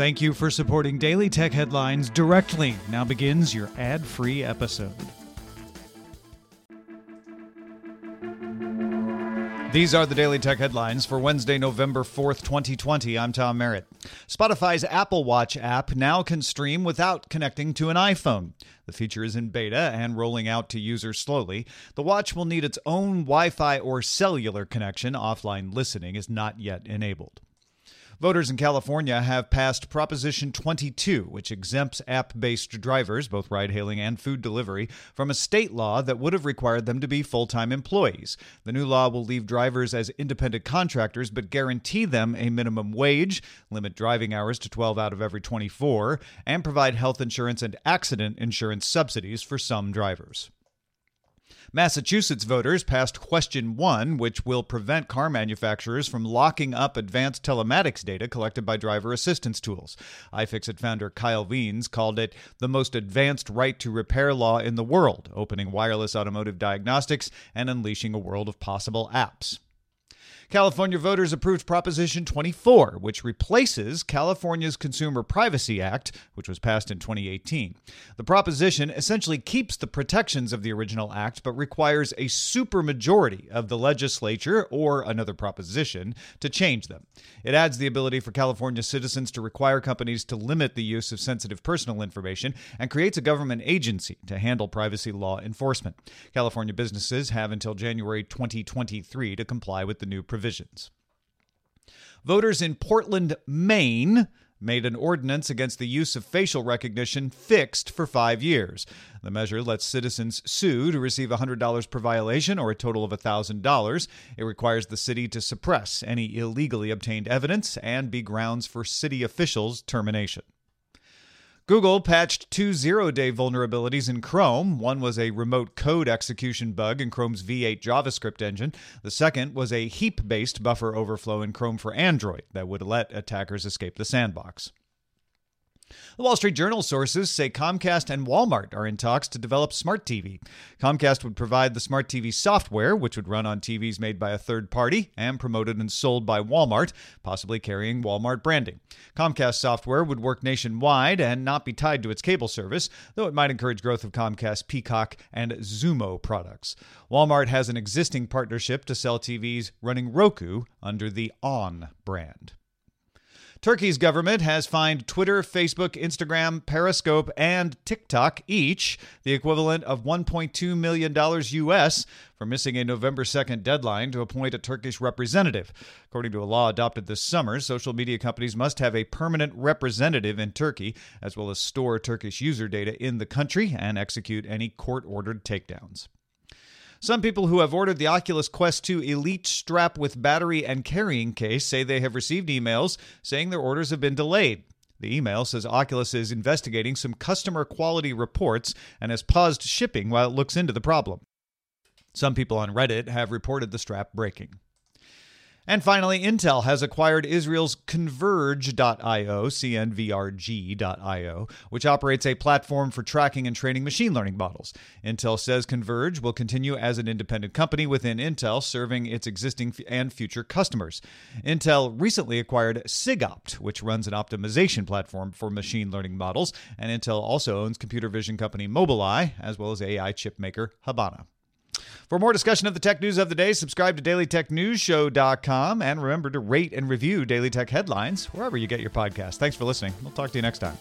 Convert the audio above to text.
Thank you for supporting Daily Tech Headlines directly. Now begins your ad free episode. These are the Daily Tech Headlines for Wednesday, November 4th, 2020. I'm Tom Merritt. Spotify's Apple Watch app now can stream without connecting to an iPhone. The feature is in beta and rolling out to users slowly. The watch will need its own Wi Fi or cellular connection. Offline listening is not yet enabled. Voters in California have passed Proposition 22, which exempts app based drivers, both ride hailing and food delivery, from a state law that would have required them to be full time employees. The new law will leave drivers as independent contractors but guarantee them a minimum wage, limit driving hours to 12 out of every 24, and provide health insurance and accident insurance subsidies for some drivers. Massachusetts voters passed Question 1, which will prevent car manufacturers from locking up advanced telematics data collected by driver assistance tools. iFixit founder Kyle Wiens called it the most advanced right to repair law in the world, opening wireless automotive diagnostics and unleashing a world of possible apps. California voters approved Proposition 24, which replaces California's Consumer Privacy Act, which was passed in 2018. The proposition essentially keeps the protections of the original act, but requires a supermajority of the legislature or another proposition to change them. It adds the ability for California citizens to require companies to limit the use of sensitive personal information and creates a government agency to handle privacy law enforcement. California businesses have until January 2023 to comply with the new provisions. Voters in Portland, Maine, made an ordinance against the use of facial recognition fixed for five years. The measure lets citizens sue to receive $100 per violation or a total of $1,000. It requires the city to suppress any illegally obtained evidence and be grounds for city officials' termination. Google patched two zero day vulnerabilities in Chrome. One was a remote code execution bug in Chrome's V8 JavaScript engine. The second was a heap based buffer overflow in Chrome for Android that would let attackers escape the sandbox. The Wall Street Journal sources say Comcast and Walmart are in talks to develop smart TV. Comcast would provide the smart TV software, which would run on TVs made by a third party and promoted and sold by Walmart, possibly carrying Walmart branding. Comcast software would work nationwide and not be tied to its cable service, though it might encourage growth of Comcast Peacock and Xumo products. Walmart has an existing partnership to sell TVs running Roku under the onn brand. Turkey's government has fined Twitter, Facebook, Instagram, Periscope, and TikTok each the equivalent of $1.2 million US for missing a November 2nd deadline to appoint a Turkish representative. According to a law adopted this summer, social media companies must have a permanent representative in Turkey, as well as store Turkish user data in the country and execute any court ordered takedowns. Some people who have ordered the Oculus Quest 2 Elite strap with battery and carrying case say they have received emails saying their orders have been delayed. The email says Oculus is investigating some customer quality reports and has paused shipping while it looks into the problem. Some people on Reddit have reported the strap breaking. And finally, Intel has acquired Israel's Converge.io, CNVRG.io, which operates a platform for tracking and training machine learning models. Intel says Converge will continue as an independent company within Intel, serving its existing and future customers. Intel recently acquired SigOpt, which runs an optimization platform for machine learning models, and Intel also owns computer vision company Mobileye, as well as AI chip maker Habana. For more discussion of the tech news of the day, subscribe to dailytechnewsshow.com and remember to rate and review Daily Tech Headlines wherever you get your podcast. Thanks for listening. We'll talk to you next time.